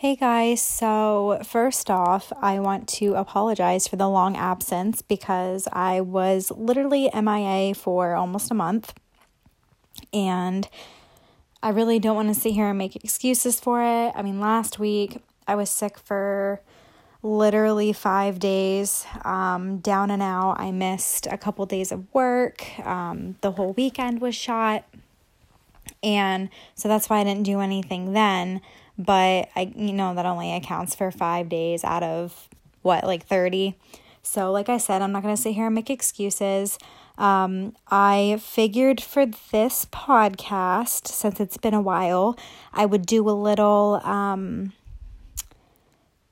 Hey guys, so first off, I want to apologize for the long absence because I was literally MIA for almost a month. And I really don't want to sit here and make excuses for it. I mean, last week I was sick for literally five days, um, down and out. I missed a couple days of work. Um, the whole weekend was shot. And so that's why I didn't do anything then but I you know that only accounts for 5 days out of what like 30. So like I said, I'm not going to sit here and make excuses. Um, I figured for this podcast, since it's been a while, I would do a little um,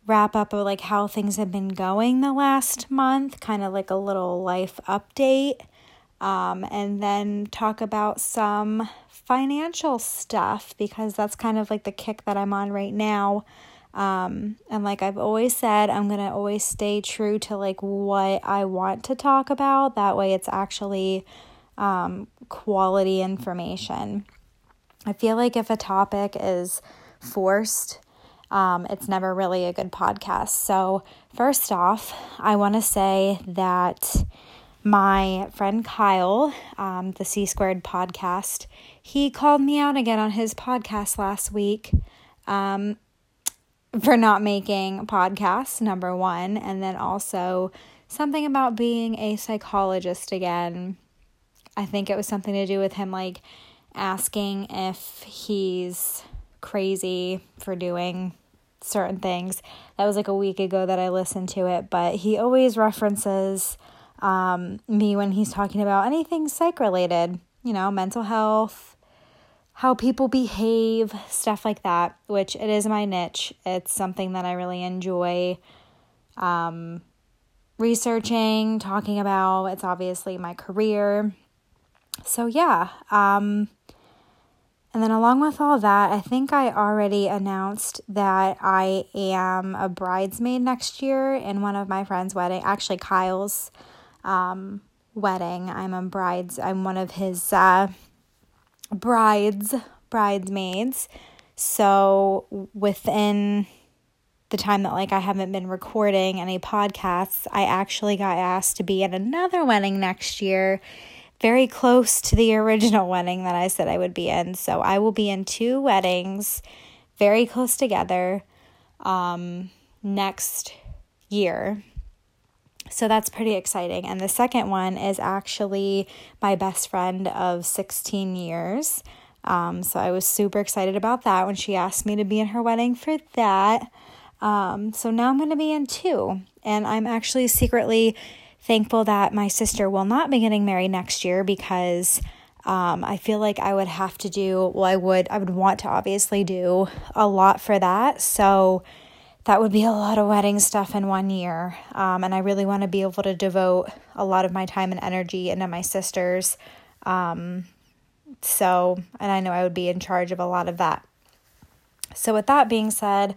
wrap up of like how things have been going the last month, kind of like a little life update, um, and then talk about some financial stuff because that's kind of like the kick that I'm on right now. Um, and like I've always said, I'm going to always stay true to like what I want to talk about. That way it's actually um, quality information. I feel like if a topic is forced, um, it's never really a good podcast. So, first off, I want to say that my friend Kyle, um, the C Squared podcast, he called me out again on his podcast last week um, for not making podcasts, number one, and then also something about being a psychologist again. I think it was something to do with him like asking if he's crazy for doing certain things. That was like a week ago that I listened to it, but he always references um, me when he's talking about anything psych related, you know, mental health, how people behave, stuff like that, which it is my niche. It's something that I really enjoy um, researching, talking about. It's obviously my career. So, yeah. Um, and then, along with all that, I think I already announced that I am a bridesmaid next year in one of my friend's wedding, actually, Kyle's um, wedding. I'm a bride's, I'm one of his uh, brides, bridesmaids. So within the time that like I haven't been recording any podcasts, I actually got asked to be at another wedding next year, very close to the original wedding that I said I would be in. So I will be in two weddings very close together um, next year. So that's pretty exciting. And the second one is actually my best friend of 16 years. Um, so I was super excited about that when she asked me to be in her wedding for that. Um, so now I'm going to be in two. And I'm actually secretly thankful that my sister will not be getting married next year because um, I feel like I would have to do, well, I would, I would want to obviously do a lot for that. So, that would be a lot of wedding stuff in one year. Um, and I really want to be able to devote a lot of my time and energy into my sisters. Um, so, and I know I would be in charge of a lot of that. So, with that being said,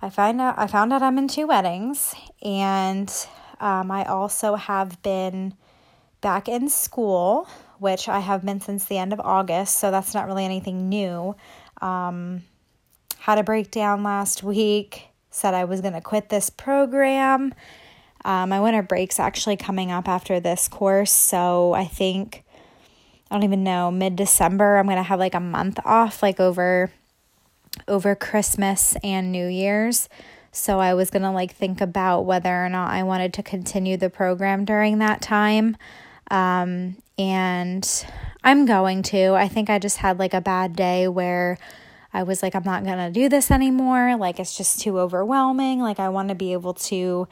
I find out I found out I'm in two weddings, and um, I also have been back in school, which I have been since the end of August. So that's not really anything new. Um, had a breakdown last week said I was going to quit this program. Um, my winter break's actually coming up after this course, so I think I don't even know mid December I'm gonna have like a month off, like over over Christmas and New Year's. So I was gonna like think about whether or not I wanted to continue the program during that time. Um, and I'm going to. I think I just had like a bad day where I was like, I'm not going to do this anymore. Like, it's just too overwhelming. Like, I want to be able to,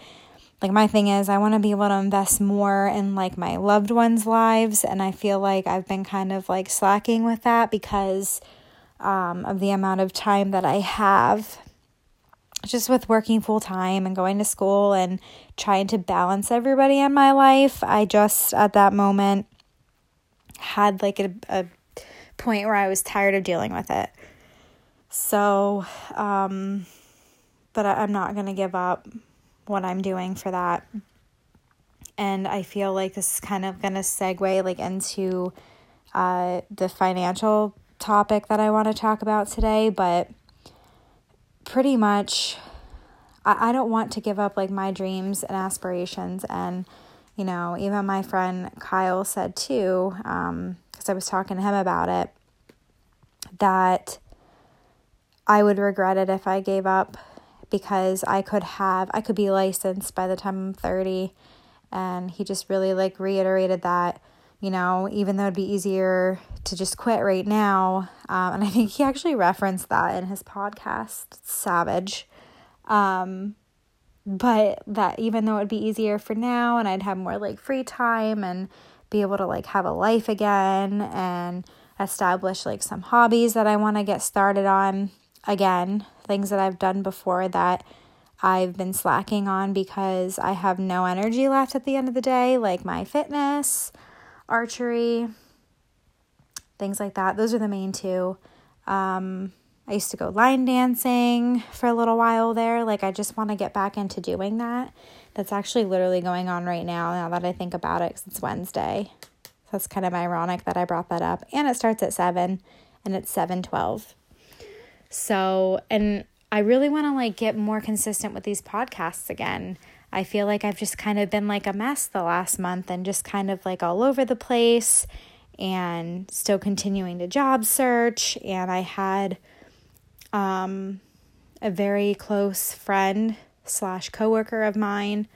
like, my thing is, I want to be able to invest more in like my loved ones' lives. And I feel like I've been kind of like slacking with that because um, of the amount of time that I have just with working full time and going to school and trying to balance everybody in my life. I just, at that moment, had like a, a point where I was tired of dealing with it. So, um, but I, am not going to give up what I'm doing for that. And I feel like this is kind of going to segue like into uh, the financial topic that I want to talk about today. But pretty much, I, I don't want to give up like my dreams and aspirations. And, you know, even my friend Kyle said too, um, because um, I was talking to him about it, that I would regret it if I gave up because I could have, I could be licensed by the time I'm 30. And he just really like reiterated that, you know, even though it'd be easier to just quit right now. Um, and I think he actually referenced that in his podcast, Savage. Um, but that even though it'd be easier for now and I'd have more like free time and be able to like have a life again and establish like some hobbies that I want to get started on again, things that I've done before that I've been slacking on because I have no energy left at the end of the day, like my fitness, archery, things like that. Those are the main two. Um, I used to go line dancing for a little while there. Like, I just want to get back into doing that. That's actually literally going on right now, now that I think about it, because it's Wednesday. So that's kind of ironic that I brought that up. And it starts at 7, and it's 712. So, and I really want to like get more consistent with these podcasts again. I feel like I've just kind of been like a mess the last month and just kind of like all over the place and still continuing to job search. And I had um, a very close friend slash coworker of mine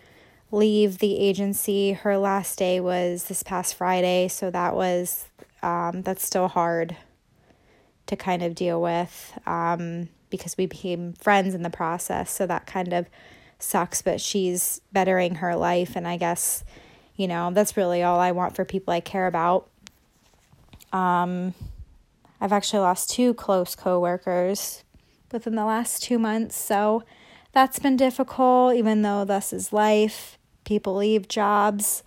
leave the agency. Her last day was this past Friday, so that was um, that's still hard to kind of deal with um, because we became friends in the process. So that kind of sucks, but she's bettering her life, and I guess you know that's really all I want for people I care about. Um, I've actually lost two close coworkers within the last two months, so that's been difficult, even though this is life. People leave jobs.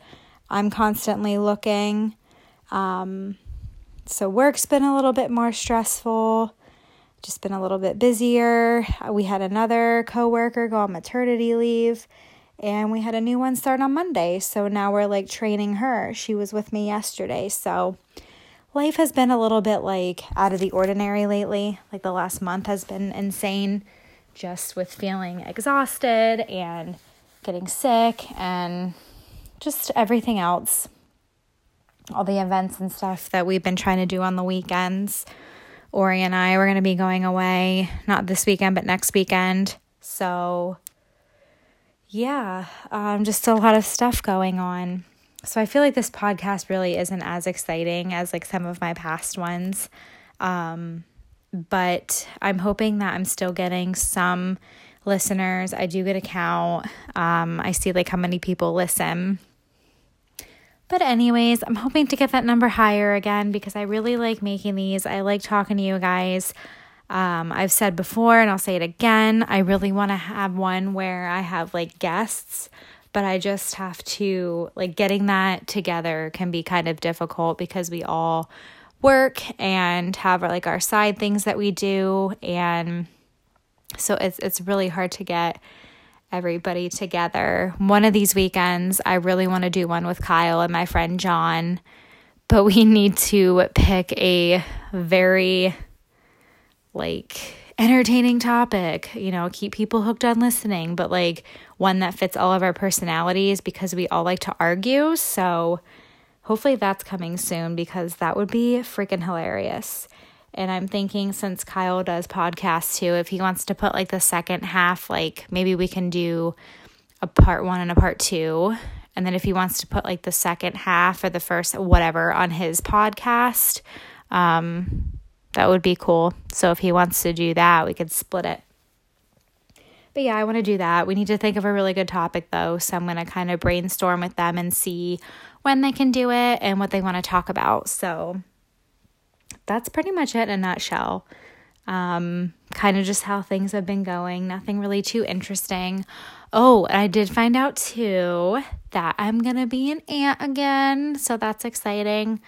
I'm constantly looking. Um, so, work's been a little bit more stressful, just been a little bit busier. Uh, we had another coworker go on maternity leave, and we had a new one start on Monday. So, now we're like training her. She was with me yesterday. So, life has been a little bit like out of the ordinary lately. Like the last month has been insane just with feeling exhausted and getting sick and just everything else. All the events and stuff that we've been trying to do on the weekends. Ori and I were going to be going away, not this weekend, but next weekend. So, yeah, um, just a lot of stuff going on. So I feel like this podcast really isn't as exciting as like some of my past ones. Um, but I'm hoping that I'm still getting some listeners. I do get a count. Um, I see like how many people listen. But, anyways, I'm hoping to get that number higher again because I really like making these. I like talking to you guys. Um, I've said before, and I'll say it again, I really want to have one where I have like guests but I just have to like getting that together can be kind of difficult because we all work and have like our side things that we do and so it's it's really hard to get everybody together. One of these weekends I really want to do one with Kyle and my friend John, but we need to pick a very like entertaining topic, you know, keep people hooked on listening, but like one that fits all of our personalities because we all like to argue. So hopefully that's coming soon because that would be freaking hilarious. And I'm thinking since Kyle does podcasts too, if he wants to put like the second half, like maybe we can do a part one and a part two. And then if he wants to put like the second half or the first whatever on his podcast, um, that would be cool. So if he wants to do that, we could split it. But yeah, I want to do that. We need to think of a really good topic though. So I'm going to kind of brainstorm with them and see when they can do it and what they want to talk about. So that's pretty much it in a nutshell. Um, kind of just how things have been going. Nothing really too interesting. Oh, I did find out too that I'm going to be an aunt again. So that's exciting.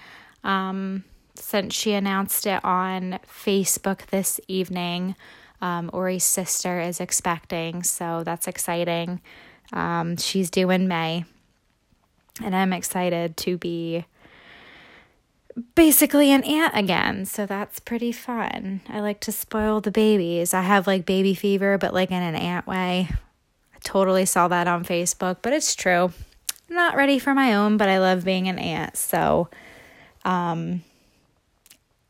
Um, since she announced it on Facebook this evening. Um, Ori's sister is expecting, so that's exciting. Um, she's due in May, and I'm excited to be basically an aunt again. So that's pretty fun. I like to spoil the babies. I have like baby fever, but like in an aunt way. I totally saw that on Facebook, but it's true. I'm not ready for my own, but I love being an aunt. So, um,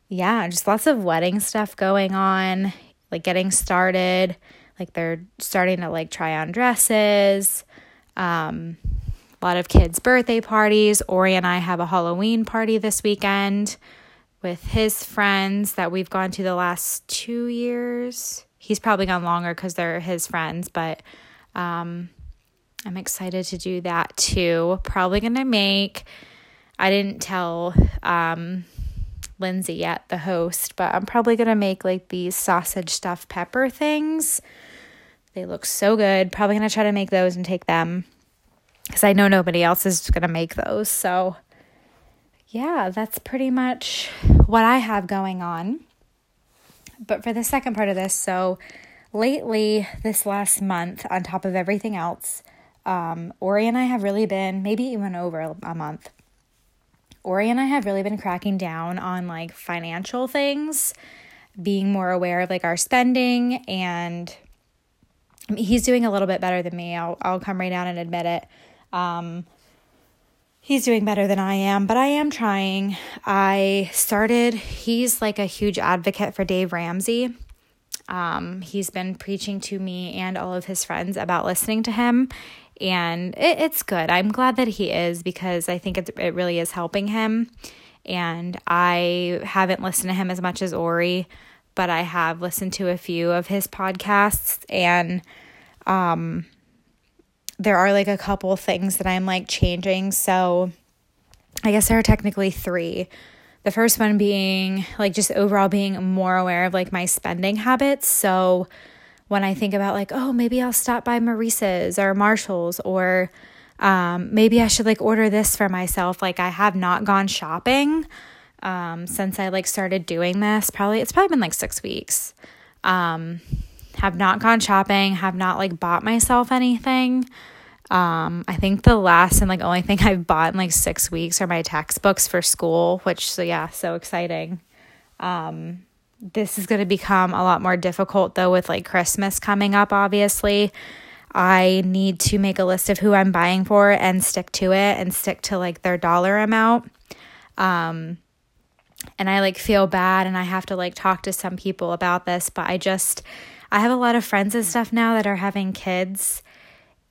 yeah, just lots of wedding stuff going on, like getting started. Like they're starting to like try on dresses. Um, lot of kids' birthday parties. Ori and I have a Halloween party this weekend with his friends that we've gone to the last two years. He's probably gone longer because they're his friends, but um, I'm excited to do that too. Probably gonna make. I didn't tell um, Lindsay yet, the host, but I'm probably gonna make like these sausage stuffed pepper things. They look so good. Probably gonna try to make those and take them because I know nobody else is going to make those. So, yeah, that's pretty much what I have going on. But for the second part of this, so lately, this last month, on top of everything else, um, Ori and I have really been, maybe even over a month, Ori and I have really been cracking down on like financial things, being more aware of like our spending and he's doing a little bit better than me. I'll I'll come right down and admit it. Um, he's doing better than I am, but I am trying. I started, he's like a huge advocate for Dave Ramsey. Um, he's been preaching to me and all of his friends about listening to him, and it, it's good. I'm glad that he is because I think it, it really is helping him. And I haven't listened to him as much as Ori, but I have listened to a few of his podcasts, and um, there are like a couple things that I'm like changing. So I guess there are technically three. The first one being like just overall being more aware of like my spending habits. So when I think about like, oh, maybe I'll stop by Maurice's or Marshall's or um, maybe I should like order this for myself. Like I have not gone shopping um, since I like started doing this. Probably it's probably been like six weeks. Um, have not gone shopping, have not like bought myself anything. Um, I think the last and like only thing I've bought in like six weeks are my textbooks for school, which so yeah, so exciting. Um, this is going to become a lot more difficult though with like Christmas coming up, obviously. I need to make a list of who I'm buying for and stick to it and stick to like their dollar amount. Um, and I like feel bad and I have to like talk to some people about this, but I just I have a lot of friends and stuff now that are having kids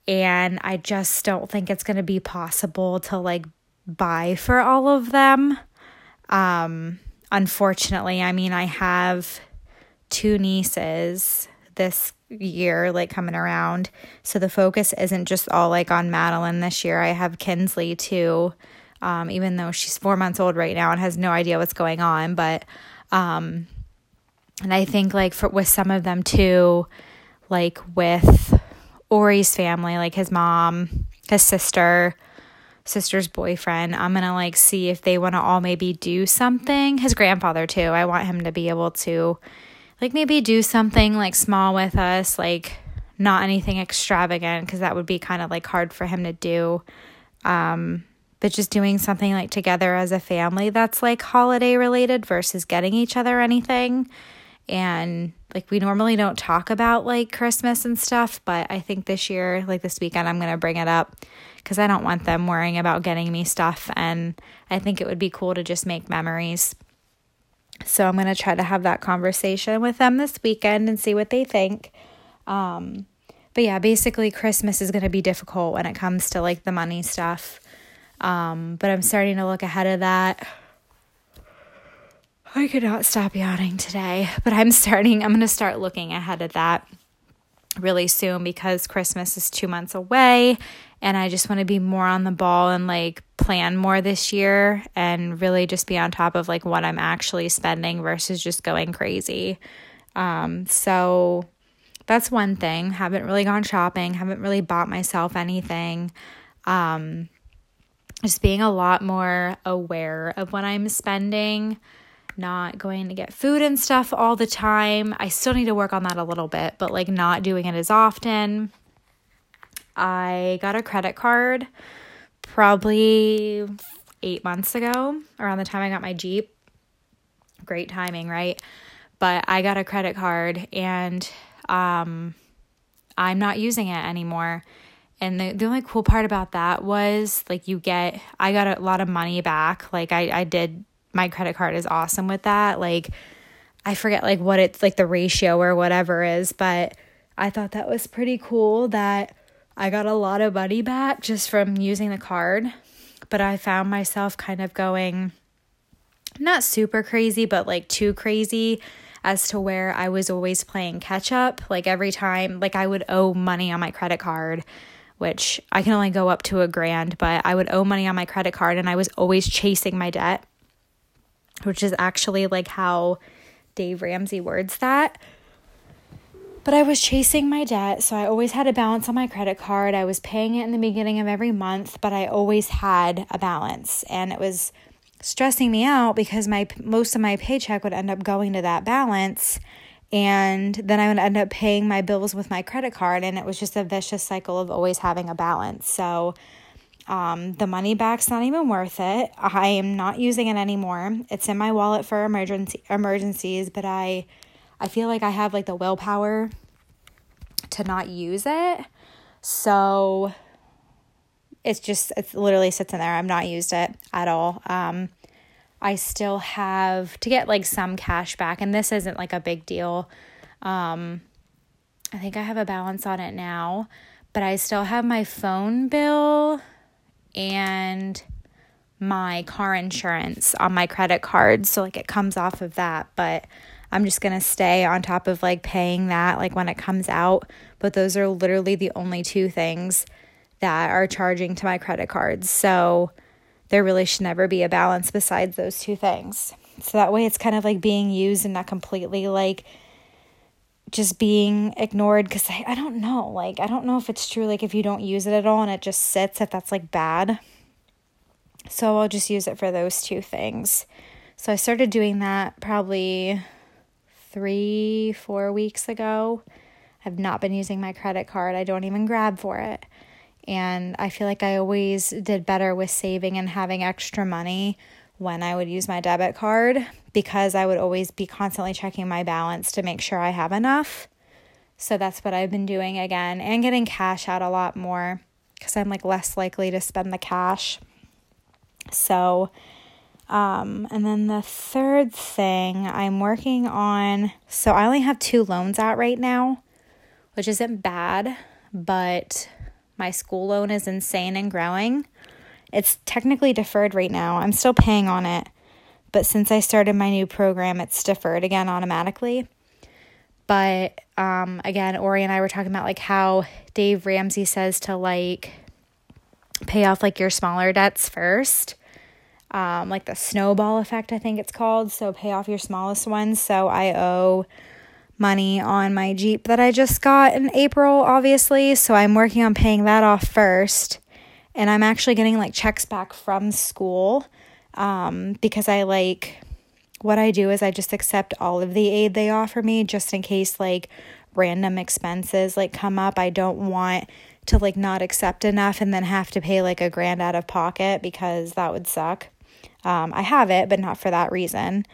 and I just don't think it's going to be possible to like buy for all of them. Um unfortunately, I mean, I have two nieces this year like coming around. So the focus isn't just all like on Madeline this year. I have Kinsley too. Um, even though she's four months old right now and has no idea what's going on, but um, and I think like for with some of them too, like with Ori's family, like his mom, his sister, sister's boyfriend, I'm gonna like see if they want to all maybe do something. His grandfather too. I want him to be able to like maybe do something like small with us, like not anything extravagant because that would be kind of like hard for him to do. Um, but just doing something like together as a family that's like holiday related versus getting each other anything and like we normally don't talk about like Christmas and stuff, but I think this year, like this weekend, I'm going to bring it up because I don't want them worrying about getting me stuff. And I think it would be cool to just make memories. So I'm going to try to have that conversation with them this weekend and see what they think. Um, but yeah, basically, Christmas is going to be difficult when it comes to like the money stuff. Um, but I'm starting to look ahead of that I could not stop yawning today, but I'm starting, I'm going to start looking ahead of that really soon because Christmas is two months away and I just want to be more on the ball and like plan more this year and really just be on top of like what I'm actually spending versus just going crazy. Um, so that's one thing. Haven't really gone shopping, haven't really bought myself anything. Um, just being a lot more aware of what I'm spending not going to get food and stuff all the time. I still need to work on that a little bit, but like not doing it as often. I got a credit card probably eight months ago, around the time I got my Jeep. Great timing, right? But I got a credit card and um, I'm not using it anymore. And the, the only cool part about that was like you get, I got a lot of money back. Like I, I did, my credit card is awesome with that. Like I forget like what it's like the ratio or whatever is, but I thought that was pretty cool that I got a lot of money back just from using the card. But I found myself kind of going not super crazy, but like too crazy as to where I was always playing catch up. Like every time, like I would owe money on my credit card, which I can only go up to a grand, but I would owe money on my credit card and I was always chasing my debt, which is actually like how Dave Ramsey words that. But I was chasing my debt, so I always had a balance on my credit card. I was paying it in the beginning of every month, but I always had a balance. And it was stressing me out because my most of my paycheck would end up going to that balance and then I would end up paying my bills with my credit card and it was just a vicious cycle of always having a balance. So um, the money back's not even worth it. I am not using it anymore. It's in my wallet for emergency emergencies, but I I feel like I have like the willpower to not use it. So it's just it's literally sits in there. I've not used it at all. Um I still have to get like some cash back and this isn't like a big deal. Um I think I have a balance on it now, but I still have my phone bill and my car insurance on my credit card. So like it comes off of that, but I'm just going to stay on top of like paying that like when it comes out, but those are literally the only two things that are charging to my credit cards. So there really should never be a balance besides those two things. So that way it's kind of like being used and not completely like just being ignored because I, I don't know. Like, I don't know if it's true, like, if you don't use it at all and it just sits, if that's like bad. So I'll just use it for those two things. So I started doing that probably three, four weeks ago. I've not been using my credit card, I don't even grab for it. And I feel like I always did better with saving and having extra money when I would use my debit card because I would always be constantly checking my balance to make sure I have enough. So that's what I've been doing again and getting cash out a lot more because I'm like less likely to spend the cash. So, um, and then the third thing I'm working on, so I only have two loans out right now, which isn't bad, but my school loan is insane and growing. It's technically deferred right now. I'm still paying on it, but since I started my new program, it's deferred again automatically. But um, again, Ori and I were talking about like how Dave Ramsey says to like pay off like your smaller debts first. Um, like the snowball effect, I think it's called. So pay off your smallest ones. So I owe money on my Jeep that I just got in April, obviously. So I'm working on paying that off first and I'm actually getting like checks back from school um, because I like what I do is I just accept all of the aid they offer me just in case like random expenses like come up. I don't want to like not accept enough and then have to pay like a grand out of pocket because that would suck. Um, I have it, but not for that reason.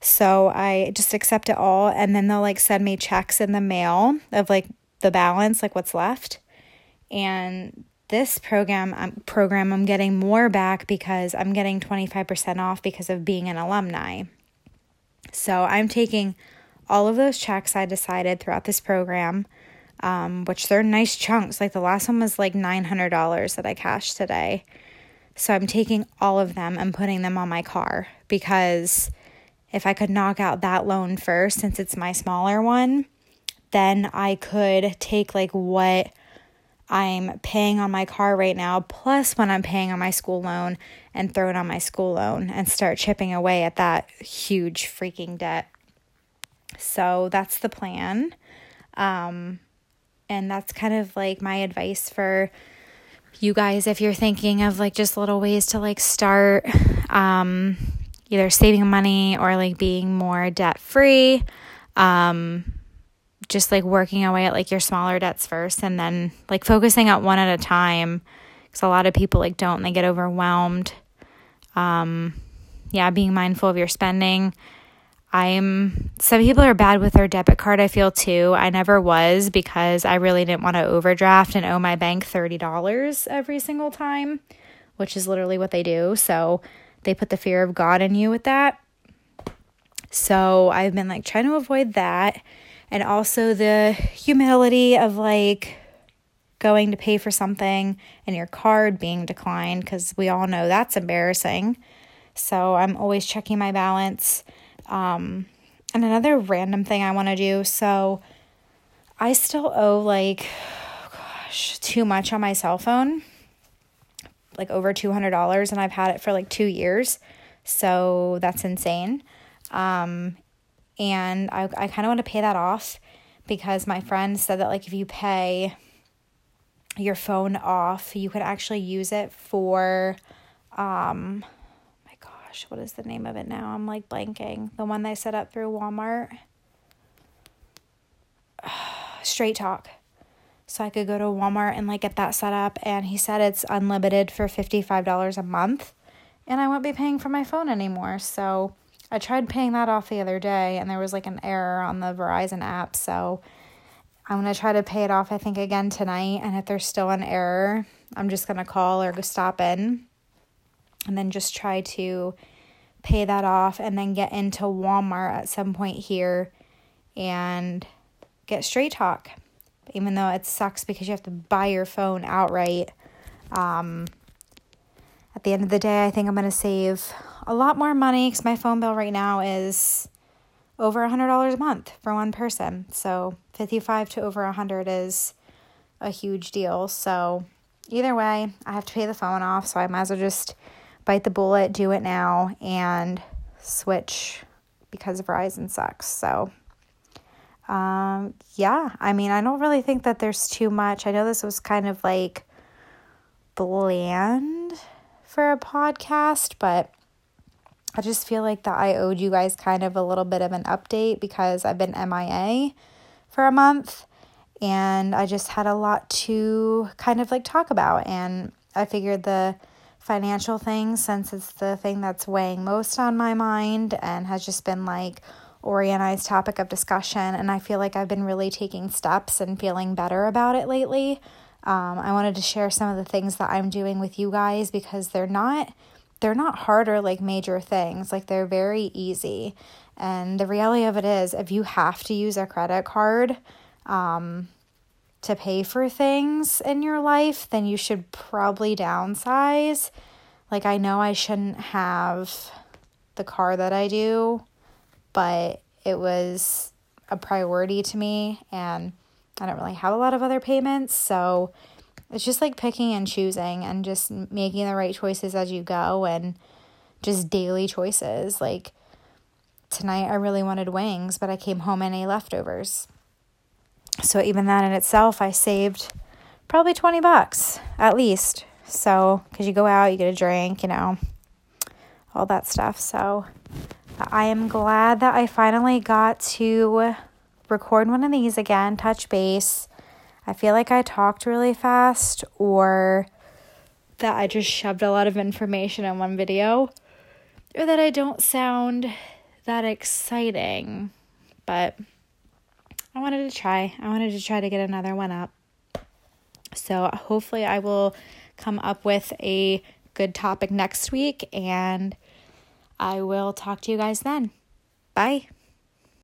So I just accept it all and then they'll like send me checks in the mail of like the balance, like what's left. And this program um, program I'm getting more back because I'm getting 25% off because of being an alumni. So I'm taking all of those checks I decided throughout this program, um, which they're nice chunks. Like the last one was like $900 that I cashed today. So I'm taking all of them and putting them on my car because if I could knock out that loan first, since it's my smaller one, then I could take like what I'm paying on my car right now, plus when I'm paying on my school loan and throw it on my school loan and start chipping away at that huge freaking debt. So that's the plan. Um, and that's kind of like my advice for you guys if you're thinking of like just little ways to like start um, either saving money or like being more debt free. Um, just like working away at like your smaller debts first and then like focusing at one at a time because a lot of people like don't they get overwhelmed Um, yeah, being mindful of your spending. I'm some people are bad with their debit card, I feel too. I never was because I really didn't want to overdraft and owe my bank $30 every single time, which is literally what they do. So they put the fear of God in you with that. So I've been like trying to avoid that and also the humility of like going to pay for something and your card being declined because we all know that's embarrassing. So I'm always checking my balance. Um, and another random thing I want to do. So I still owe like, gosh, too much on my cell phone, like over $200, and I've had it for like two years. So that's insane. Um, and I, I kind of want to pay that off because my friend said that like if you pay your phone off, you could actually use it for um my gosh, what is the name of it now? I'm like blanking. The one they set up through Walmart. Straight Talk. So I could go to Walmart and like get that set up and he said it's unlimited for $55 a month and I won't be paying for my phone anymore. So I tried paying that off the other day and there was like an error on the Verizon app. So I'm going to try to pay it off, I think, again tonight. And if there's still an error, I'm just going to call or go stop in and then just try to pay that off and then get into Walmart at some point here and get straight talk. Even though it sucks because you have to buy your phone outright. Um, at the end of the day, I think I'm going to save a lot more money because my phone bill right now is over a $100 a month for one person. So 55 to over a 100 is a huge deal. So either way, I have to pay the phone off, so I might as well just bite the bullet, do it now and switch because Verizon sucks. So um yeah, I mean, I don't really think that there's too much. I know this was kind of like bland for a podcast, but I just feel like that I owed you guys kind of a little bit of an update because I've been MIA for a month and I just had a lot to kind of like talk about. And I figured the financial thing, since it's the thing that's weighing most on my mind and has just been like organized topic of discussion. And I feel like I've been really taking steps and feeling better about it lately. Um, I wanted to share some of the things that I'm doing with you guys because they're not they're not harder like major things. Like they're very easy. And the reality of it is, if you have to use a credit card um, to pay for things in your life, then you should probably downsize. Like, I know I shouldn't have the car that I do, but it was a priority to me, and I don't really have a lot of other payments. So, it's just like picking and choosing and just making the right choices as you go and just daily choices. Like tonight, I really wanted wings, but I came home and ate leftovers. So even that in itself, I saved probably 20 bucks at least. So, because you go out, you get a drink, you know, all that stuff. So, I am glad that I finally got to record one of these again, touch base I feel like I talked really fast or that I just shoved a lot of information in one video or that I don't sound that exciting. But I wanted to try. I wanted to try to get another one up. So hopefully I will come up with a good topic next week and I will talk to you guys then. Bye.